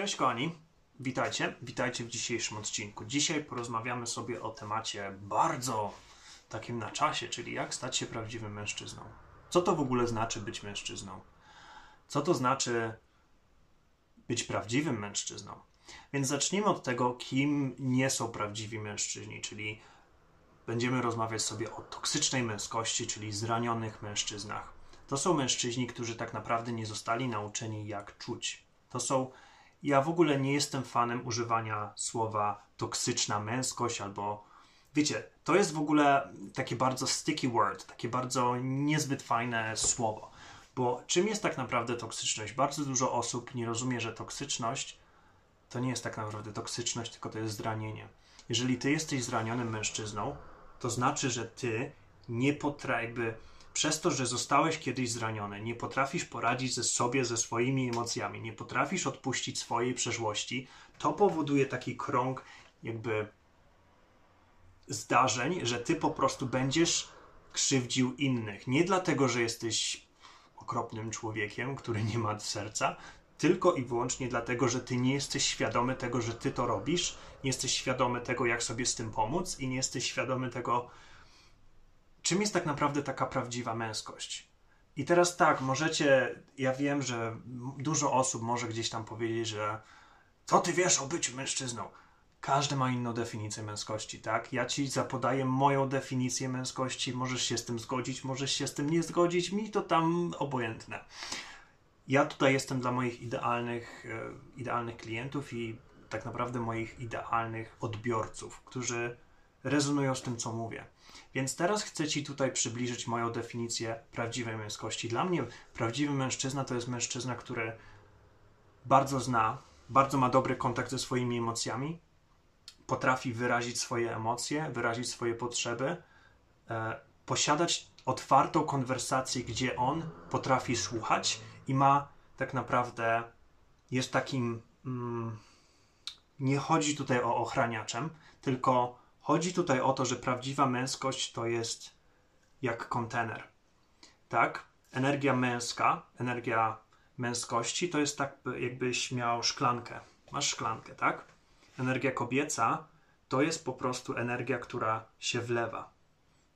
Cześć kochani, witajcie, witajcie w dzisiejszym odcinku. Dzisiaj porozmawiamy sobie o temacie bardzo takim na czasie, czyli jak stać się prawdziwym mężczyzną. Co to w ogóle znaczy być mężczyzną? Co to znaczy być prawdziwym mężczyzną? Więc zacznijmy od tego, kim nie są prawdziwi mężczyźni, czyli będziemy rozmawiać sobie o toksycznej męskości, czyli zranionych mężczyznach. To są mężczyźni, którzy tak naprawdę nie zostali nauczeni, jak czuć. To są. Ja w ogóle nie jestem fanem używania słowa toksyczna męskość albo. Wiecie, to jest w ogóle takie bardzo sticky word, takie bardzo niezbyt fajne słowo. Bo czym jest tak naprawdę toksyczność? Bardzo dużo osób nie rozumie, że toksyczność to nie jest tak naprawdę toksyczność, tylko to jest zranienie. Jeżeli ty jesteś zranionym mężczyzną, to znaczy, że ty nie potrafisz, przez to, że zostałeś kiedyś zraniony, nie potrafisz poradzić ze sobie, ze swoimi emocjami, nie potrafisz odpuścić swojej przeszłości, to powoduje taki krąg jakby zdarzeń, że ty po prostu będziesz krzywdził innych. Nie dlatego, że jesteś okropnym człowiekiem, który nie ma serca, tylko i wyłącznie dlatego, że ty nie jesteś świadomy tego, że ty to robisz, nie jesteś świadomy tego, jak sobie z tym pomóc i nie jesteś świadomy tego, czym jest tak naprawdę taka prawdziwa męskość. I teraz tak, możecie, ja wiem, że dużo osób może gdzieś tam powiedzieć, że co ty wiesz o byciu mężczyzną? Każdy ma inną definicję męskości, tak? Ja ci zapodaję moją definicję męskości, możesz się z tym zgodzić, możesz się z tym nie zgodzić, mi to tam obojętne. Ja tutaj jestem dla moich idealnych, e, idealnych klientów i tak naprawdę moich idealnych odbiorców, którzy rezonują z tym, co mówię. Więc teraz chcę Ci tutaj przybliżyć moją definicję prawdziwej męskości. Dla mnie prawdziwy mężczyzna to jest mężczyzna, który bardzo zna, bardzo ma dobry kontakt ze swoimi emocjami, potrafi wyrazić swoje emocje, wyrazić swoje potrzeby, e, posiadać otwartą konwersację, gdzie on potrafi słuchać i ma tak naprawdę, jest takim. Mm, nie chodzi tutaj o ochraniaczem, tylko chodzi tutaj o to, że prawdziwa męskość to jest jak kontener. Tak? Energia męska, energia męskości to jest tak, jakbyś miał szklankę. Masz szklankę, tak? Energia kobieca to jest po prostu energia, która się wlewa.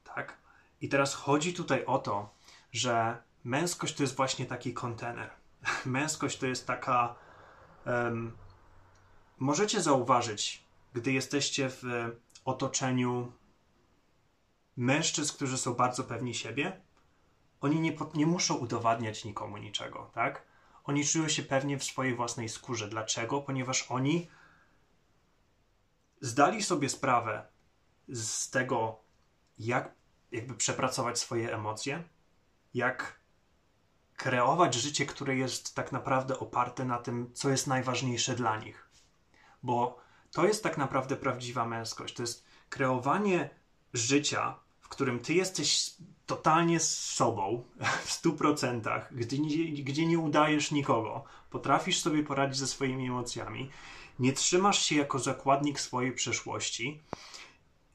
Tak? I teraz chodzi tutaj o to, że męskość to jest właśnie taki kontener. Męskość to jest taka. Um, możecie zauważyć, gdy jesteście w otoczeniu mężczyzn, którzy są bardzo pewni siebie, oni nie, nie muszą udowadniać nikomu niczego, tak? Oni czują się pewnie w swojej własnej skórze. Dlaczego? Ponieważ oni zdali sobie sprawę z tego, jak jakby przepracować swoje emocje, jak kreować życie, które jest tak naprawdę oparte na tym, co jest najważniejsze dla nich. Bo to jest tak naprawdę prawdziwa męskość. To jest kreowanie życia, w którym ty jesteś totalnie z sobą, w stu procentach, gdzie nie, gdzie nie udajesz nikogo, potrafisz sobie poradzić ze swoimi emocjami, nie trzymasz się jako zakładnik swojej przeszłości,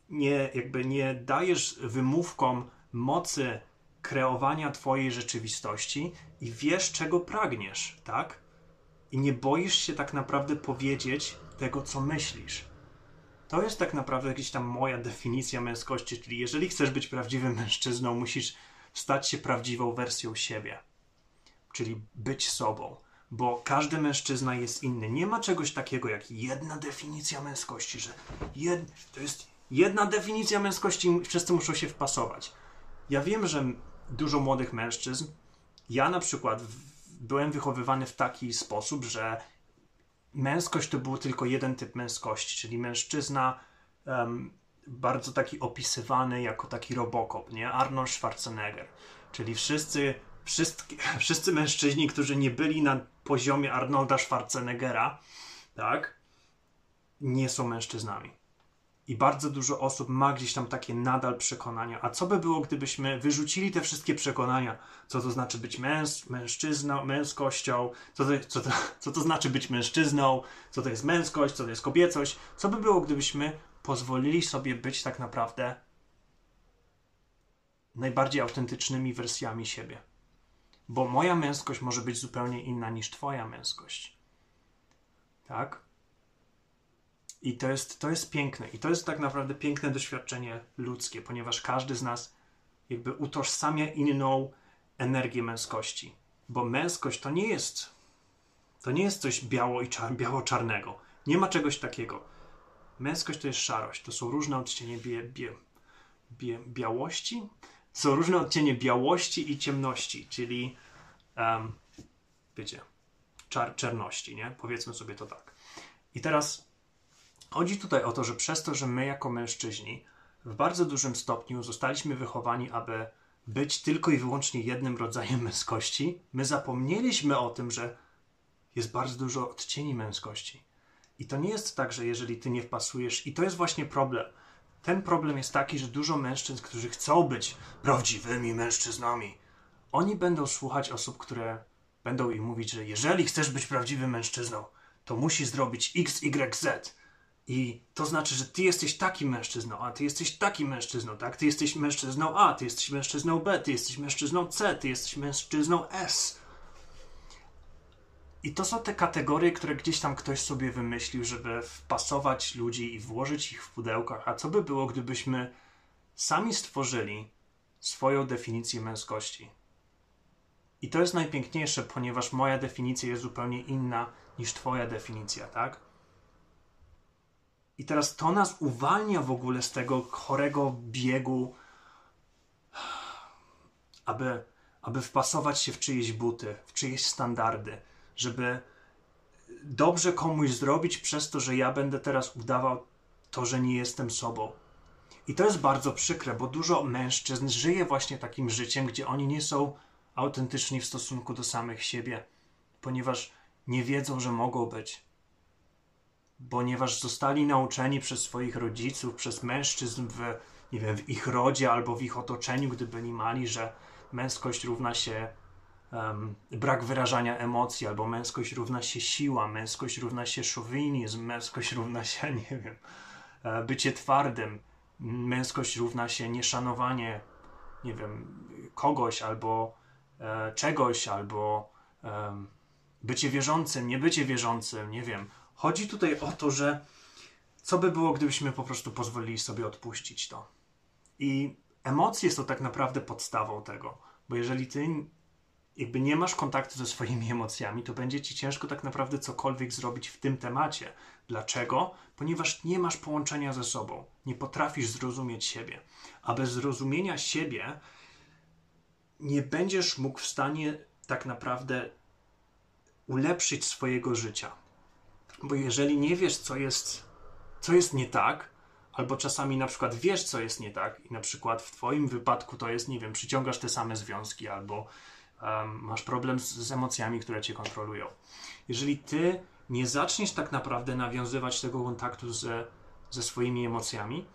nie, jakby nie dajesz wymówkom mocy kreowania Twojej rzeczywistości i wiesz, czego pragniesz, tak? I nie boisz się tak naprawdę powiedzieć tego, co myślisz. To jest tak naprawdę jakaś tam moja definicja męskości, czyli jeżeli chcesz być prawdziwym mężczyzną, musisz stać się prawdziwą wersją siebie, czyli być sobą, bo każdy mężczyzna jest inny. Nie ma czegoś takiego jak jedna definicja męskości, że jed... to jest jedna definicja męskości, wszyscy muszą się wpasować. Ja wiem, że dużo młodych mężczyzn, ja na przykład byłem wychowywany w taki sposób, że męskość to był tylko jeden typ męskości, czyli mężczyzna um, bardzo taki opisywany jako taki robokop, nie? Arnold Schwarzenegger. Czyli wszyscy, wszyscy, wszyscy mężczyźni, którzy nie byli na poziomie Arnolda Schwarzeneggera, tak, nie są mężczyznami. I bardzo dużo osób ma gdzieś tam takie nadal przekonania. A co by było, gdybyśmy wyrzucili te wszystkie przekonania? Co to znaczy być męs mężczyzną, męskością? Co to, co, to, co to znaczy być mężczyzną? Co to jest męskość? Co to jest kobiecość? Co by było, gdybyśmy pozwolili sobie być tak naprawdę najbardziej autentycznymi wersjami siebie? Bo moja męskość może być zupełnie inna niż Twoja męskość. Tak? I to jest, to jest piękne. I to jest tak naprawdę piękne doświadczenie ludzkie, ponieważ każdy z nas jakby utożsamia inną energię męskości. Bo męskość to nie jest to nie jest coś biało i czar, biało-czarnego. Nie ma czegoś takiego. Męskość to jest szarość. To są różne odcienie bie, bie, bie, białości. Są różne odcienie białości i ciemności, czyli um, wiecie, czar, czerności, nie? Powiedzmy sobie to tak. I teraz chodzi tutaj o to, że przez to, że my jako mężczyźni w bardzo dużym stopniu zostaliśmy wychowani, aby być tylko i wyłącznie jednym rodzajem męskości, my zapomnieliśmy o tym, że jest bardzo dużo odcieni męskości. I to nie jest tak, że jeżeli ty nie wpasujesz, i to jest właśnie problem. Ten problem jest taki, że dużo mężczyzn, którzy chcą być prawdziwymi mężczyznami, oni będą słuchać osób, które będą im mówić, że jeżeli chcesz być prawdziwym mężczyzną, to musisz zrobić X, Y, Z. I to znaczy, że ty jesteś takim mężczyzną, a ty jesteś takim mężczyzną, tak? Ty jesteś mężczyzną A, ty jesteś mężczyzną B, ty jesteś mężczyzną C, ty jesteś mężczyzną S. I to są te kategorie, które gdzieś tam ktoś sobie wymyślił, żeby wpasować ludzi i włożyć ich w pudełkach. A co by było, gdybyśmy sami stworzyli swoją definicję męskości? I to jest najpiękniejsze, ponieważ moja definicja jest zupełnie inna niż Twoja definicja, tak? I teraz to nas uwalnia w ogóle z tego chorego biegu, aby, aby wpasować się w czyjeś buty, w czyjeś standardy, żeby dobrze komuś zrobić przez to, że ja będę teraz udawał to, że nie jestem sobą. I to jest bardzo przykre, bo dużo mężczyzn żyje właśnie takim życiem, gdzie oni nie są autentyczni w stosunku do samych siebie, ponieważ nie wiedzą, że mogą być. Ponieważ zostali nauczeni przez swoich rodziców, przez mężczyzn w, nie wiem, w ich rodzie albo w ich otoczeniu, gdy byli mali, że męskość równa się um, brak wyrażania emocji, albo męskość równa się siła, męskość równa się szowinizm, męskość równa się, nie wiem, e, bycie twardym, męskość równa się nieszanowanie, nie wiem, kogoś albo e, czegoś, albo e, bycie wierzącym, nie bycie wierzącym, nie wiem. Chodzi tutaj o to, że co by było, gdybyśmy po prostu pozwolili sobie odpuścić to. I emocje są tak naprawdę podstawą tego, bo jeżeli ty jakby nie masz kontaktu ze swoimi emocjami, to będzie ci ciężko tak naprawdę cokolwiek zrobić w tym temacie. Dlaczego? Ponieważ nie masz połączenia ze sobą, nie potrafisz zrozumieć siebie. A bez zrozumienia siebie nie będziesz mógł w stanie tak naprawdę ulepszyć swojego życia. Bo jeżeli nie wiesz, co jest, co jest nie tak, albo czasami na przykład wiesz, co jest nie tak, i na przykład w Twoim wypadku to jest, nie wiem, przyciągasz te same związki, albo um, masz problem z, z emocjami, które cię kontrolują. Jeżeli ty nie zaczniesz tak naprawdę nawiązywać tego kontaktu ze, ze swoimi emocjami,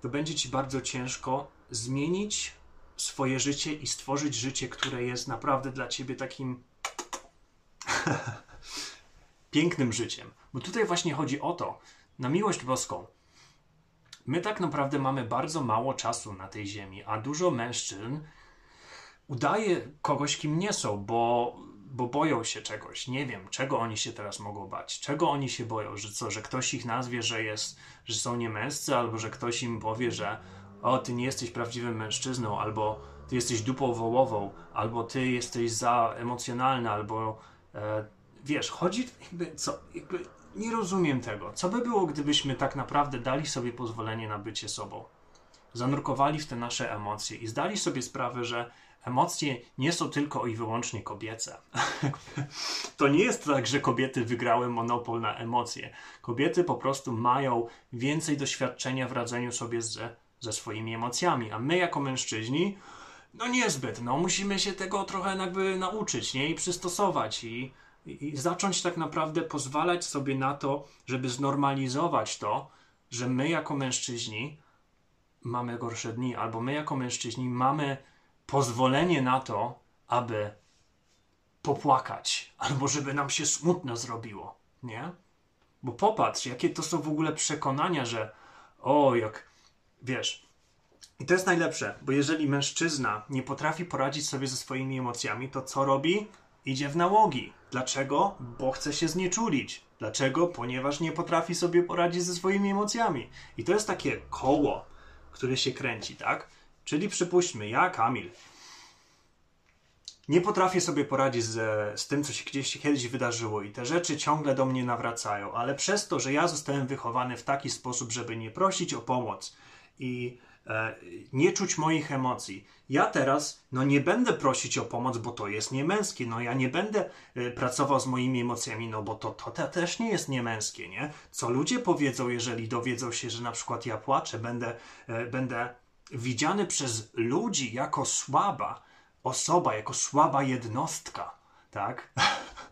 to będzie ci bardzo ciężko zmienić swoje życie i stworzyć życie, które jest naprawdę dla ciebie takim pięknym życiem. Bo tutaj właśnie chodzi o to, na miłość boską. My tak naprawdę mamy bardzo mało czasu na tej ziemi, a dużo mężczyzn udaje kogoś, kim nie są, bo, bo boją się czegoś. Nie wiem, czego oni się teraz mogą bać. Czego oni się boją? Że co, że ktoś ich nazwie, że, jest, że są niemęscy, albo że ktoś im powie, że o, ty nie jesteś prawdziwym mężczyzną, albo ty jesteś dupą wołową, albo ty jesteś za emocjonalny, albo e, wiesz, chodzi jakby, co, jakby nie rozumiem tego. Co by było, gdybyśmy tak naprawdę dali sobie pozwolenie na bycie sobą? Zanurkowali w te nasze emocje i zdali sobie sprawę, że emocje nie są tylko i wyłącznie kobiece. to nie jest tak, że kobiety wygrały monopol na emocje. Kobiety po prostu mają więcej doświadczenia w radzeniu sobie ze, ze swoimi emocjami, a my jako mężczyźni, no niezbyt, no musimy się tego trochę jakby nauczyć, nie? I przystosować i, i, zacząć tak naprawdę pozwalać sobie na to, żeby znormalizować to, że my jako mężczyźni mamy gorsze dni, albo my jako mężczyźni mamy pozwolenie na to, aby popłakać, albo żeby nam się smutno zrobiło, nie? Bo popatrz, jakie to są w ogóle przekonania, że o, jak wiesz. I to jest najlepsze, bo jeżeli mężczyzna nie potrafi poradzić sobie ze swoimi emocjami, to co robi? Idzie w nałogi. Dlaczego? Bo chce się znieczulić. Dlaczego? Ponieważ nie potrafi sobie poradzić ze swoimi emocjami. I to jest takie koło, które się kręci, tak? Czyli przypuśćmy, ja, Kamil, nie potrafię sobie poradzić z, z tym, co się gdzieś kiedyś wydarzyło, i te rzeczy ciągle do mnie nawracają, ale przez to, że ja zostałem wychowany w taki sposób, żeby nie prosić o pomoc i nie czuć moich emocji, ja teraz no nie będę prosić o pomoc, bo to jest niemęskie. No ja nie będę e, pracował z moimi emocjami, no bo to, to, to też nie jest niemęskie, nie? Co ludzie powiedzą, jeżeli dowiedzą się, że na przykład ja płaczę, będę, e, będę widziany przez ludzi jako słaba osoba, jako słaba jednostka, tak?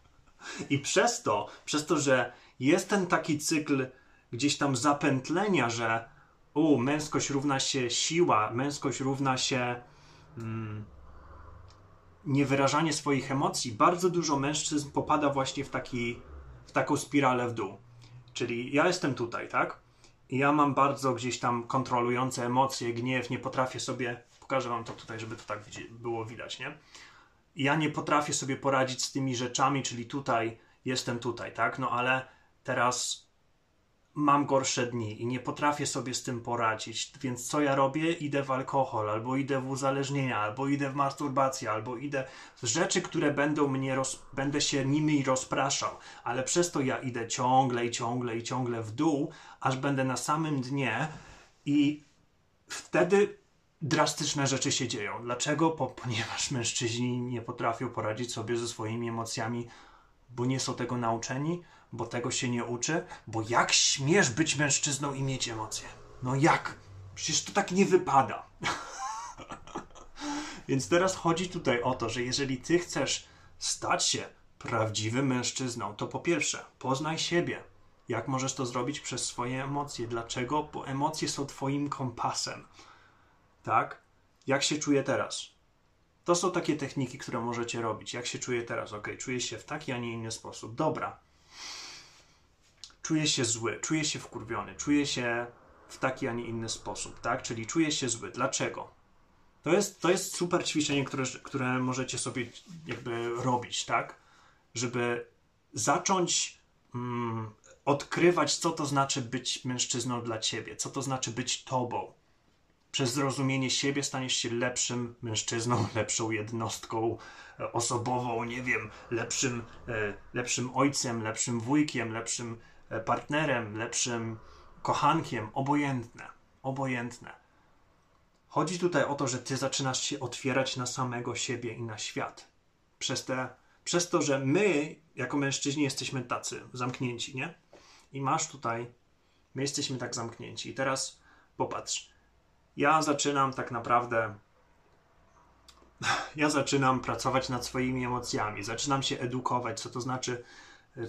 I przez to, przez to, że jest ten taki cykl gdzieś tam zapętlenia, że u, męskość równa się siła, męskość równa się mm, niewyrażanie swoich emocji, bardzo dużo mężczyzn popada właśnie w, taki, w taką spiralę w dół. Czyli ja jestem tutaj, tak? I ja mam bardzo gdzieś tam kontrolujące emocje, gniew, nie potrafię sobie, pokażę wam to tutaj, żeby to tak było widać, nie? Ja nie potrafię sobie poradzić z tymi rzeczami, czyli tutaj jestem tutaj, tak? No ale teraz mam gorsze dni i nie potrafię sobie z tym poradzić, więc co ja robię? Idę w alkohol, albo idę w uzależnienia, albo idę w masturbację, albo idę w rzeczy, które będą mnie, roz... będę się nimi rozpraszał, ale przez to ja idę ciągle i ciągle i ciągle w dół, aż będę na samym dnie i wtedy drastyczne rzeczy się dzieją. Dlaczego? Po, ponieważ mężczyźni nie potrafią poradzić sobie ze swoimi emocjami, bo nie są tego nauczeni, bo tego się nie uczy, bo jak śmiesz być mężczyzną i mieć emocje? No jak? Przecież to tak nie wypada. Więc teraz chodzi tutaj o to, że jeżeli ty chcesz stać się prawdziwym mężczyzną, to po pierwsze, poznaj siebie. Jak możesz to zrobić przez swoje emocje? Dlaczego? Bo emocje są twoim kompasem. Tak? Jak się czuję teraz? To są takie techniki, które możecie robić. Jak się czuję teraz? Ok, czuję się w taki, a nie inny sposób. Dobra, czuję się zły, czuję się wkurwiony, czuję się w taki, a nie inny sposób, tak? Czyli czuję się zły. Dlaczego? To jest, to jest super ćwiczenie, które, które możecie sobie jakby robić, tak? Żeby zacząć mm, odkrywać, co to znaczy być mężczyzną dla ciebie, co to znaczy być tobą. Przez zrozumienie siebie staniesz się lepszym mężczyzną, lepszą jednostką e, osobową, nie wiem, lepszym, e, lepszym ojcem, lepszym wujkiem, lepszym partnerem, lepszym kochankiem, obojętne. Obojętne. Chodzi tutaj o to, że ty zaczynasz się otwierać na samego siebie i na świat. Przez, te, przez to, że my, jako mężczyźni, jesteśmy tacy zamknięci, nie? I masz tutaj, my jesteśmy tak zamknięci. I teraz popatrz. Ja zaczynam tak naprawdę. Ja zaczynam pracować nad swoimi emocjami, zaczynam się edukować, co to znaczy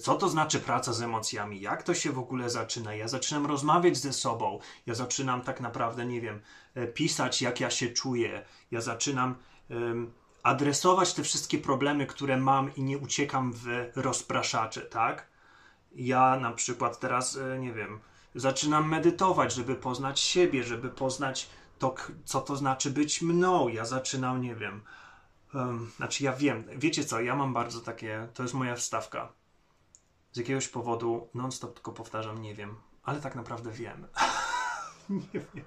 co to znaczy praca z emocjami? Jak to się w ogóle zaczyna? Ja zaczynam rozmawiać ze sobą. Ja zaczynam tak naprawdę, nie wiem, e, pisać, jak ja się czuję. Ja zaczynam um, adresować te wszystkie problemy, które mam i nie uciekam w rozpraszacze, tak? Ja na przykład teraz, e, nie wiem, zaczynam medytować, żeby poznać siebie, żeby poznać to, co to znaczy być mną. Ja zaczynam, nie wiem. Um, znaczy, ja wiem, wiecie co, ja mam bardzo takie, to jest moja wstawka z jakiegoś powodu non-stop tylko powtarzam, nie wiem, ale tak naprawdę wiem. nie wiem.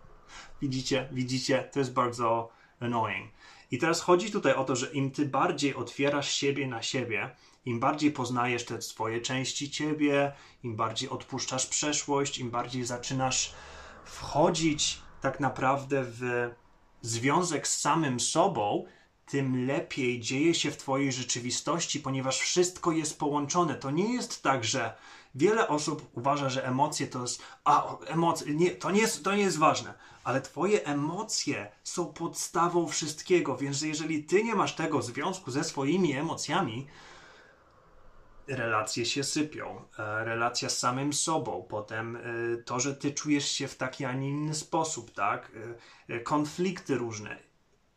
Widzicie, widzicie, to jest bardzo annoying. I teraz chodzi tutaj o to, że im ty bardziej otwierasz siebie na siebie, im bardziej poznajesz te swoje części ciebie, im bardziej odpuszczasz przeszłość, im bardziej zaczynasz wchodzić tak naprawdę w związek z samym sobą, tym lepiej dzieje się w Twojej rzeczywistości, ponieważ wszystko jest połączone. To nie jest tak, że wiele osób uważa, że emocje to jest. A, emocje, nie, to, nie jest, to nie jest ważne, ale Twoje emocje są podstawą wszystkiego, więc jeżeli Ty nie masz tego związku ze swoimi emocjami, relacje się sypią, e, relacja z samym sobą, potem e, to, że ty czujesz się w taki, a nie inny sposób, tak? E, konflikty różne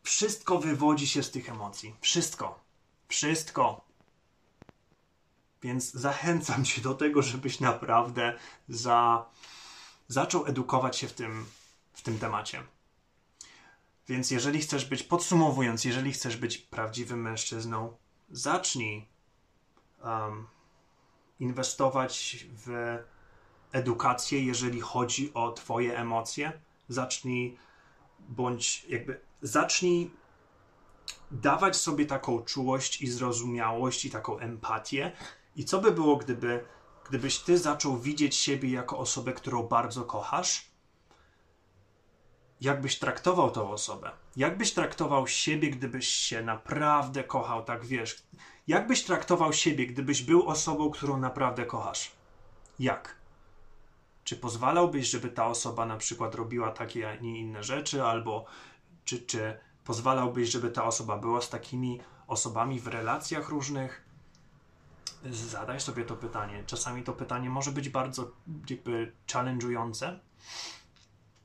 wszystko wywodzi się z tych emocji. Wszystko. Wszystko. Więc zachęcam cię do tego, żebyś naprawdę za, zaczął edukować się w tym, w tym temacie. Więc jeżeli chcesz być, podsumowując, jeżeli chcesz być prawdziwym mężczyzną, zacznij um, inwestować w edukację, jeżeli chodzi o Twoje emocje. Zacznij bądź jakby zacznij dawać sobie taką czułość i zrozumiałość i taką empatię. I co by było, gdyby, gdybyś ty zaczął widzieć siebie jako osobę, którą bardzo kochasz? Jakbyś traktował tą osobę? Jakbyś traktował siebie, gdybyś się naprawdę kochał, tak wiesz? Jakbyś traktował siebie, gdybyś był osobą, którą naprawdę kochasz? Jak? Czy pozwalałbyś, żeby ta osoba na przykład robiła takie, a nie inne rzeczy, albo czy, czy pozwalałbyś, żeby ta osoba była z takimi osobami w relacjach różnych? Zadaj sobie to pytanie. Czasami to pytanie może być bardzo jakby challenge'ujące.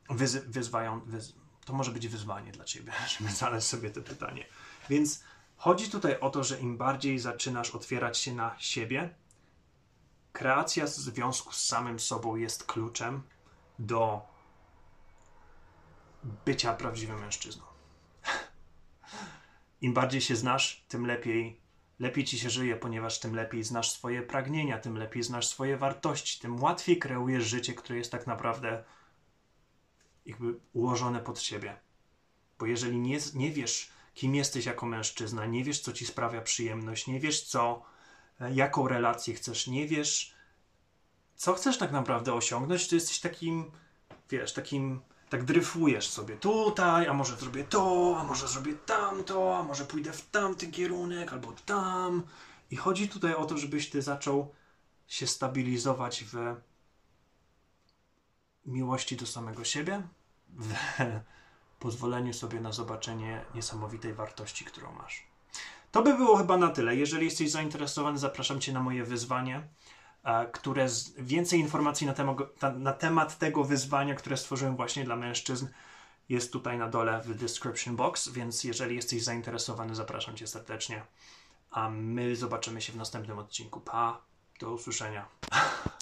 Wyz, wyzwają, wyz, to może być wyzwanie dla ciebie, żeby zadać sobie to pytanie. Więc chodzi tutaj o to, że im bardziej zaczynasz otwierać się na siebie, kreacja związku z samym sobą jest kluczem do bycia prawdziwym mężczyzną. Im bardziej się znasz, tym lepiej, lepiej ci się żyje, ponieważ tym lepiej znasz swoje pragnienia, tym lepiej znasz swoje wartości, tym łatwiej kreujesz życie, które jest tak naprawdę jakby ułożone pod siebie. Bo jeżeli nie, nie wiesz, kim jesteś jako mężczyzna, nie wiesz, co ci sprawia przyjemność, nie wiesz, co, jaką relację chcesz, nie wiesz, co chcesz tak naprawdę osiągnąć, to jesteś takim, wiesz, takim tak dryfujesz sobie tutaj, a może zrobię to, a może zrobię tamto, a może pójdę w tamty kierunek, albo tam. I chodzi tutaj o to, żebyś ty zaczął się stabilizować w miłości do samego siebie, w pozwoleniu sobie na zobaczenie niesamowitej wartości, którą masz. To by było chyba na tyle. Jeżeli jesteś zainteresowany, zapraszam Cię na moje wyzwanie które z, więcej informacji na, temo, na temat tego wyzwania, które stworzyłem właśnie dla mężczyzn, jest tutaj na dole w description box, więc jeżeli jesteś zainteresowany, zapraszam Cię serdecznie. A my zobaczymy się w następnym odcinku. Pa, do usłyszenia.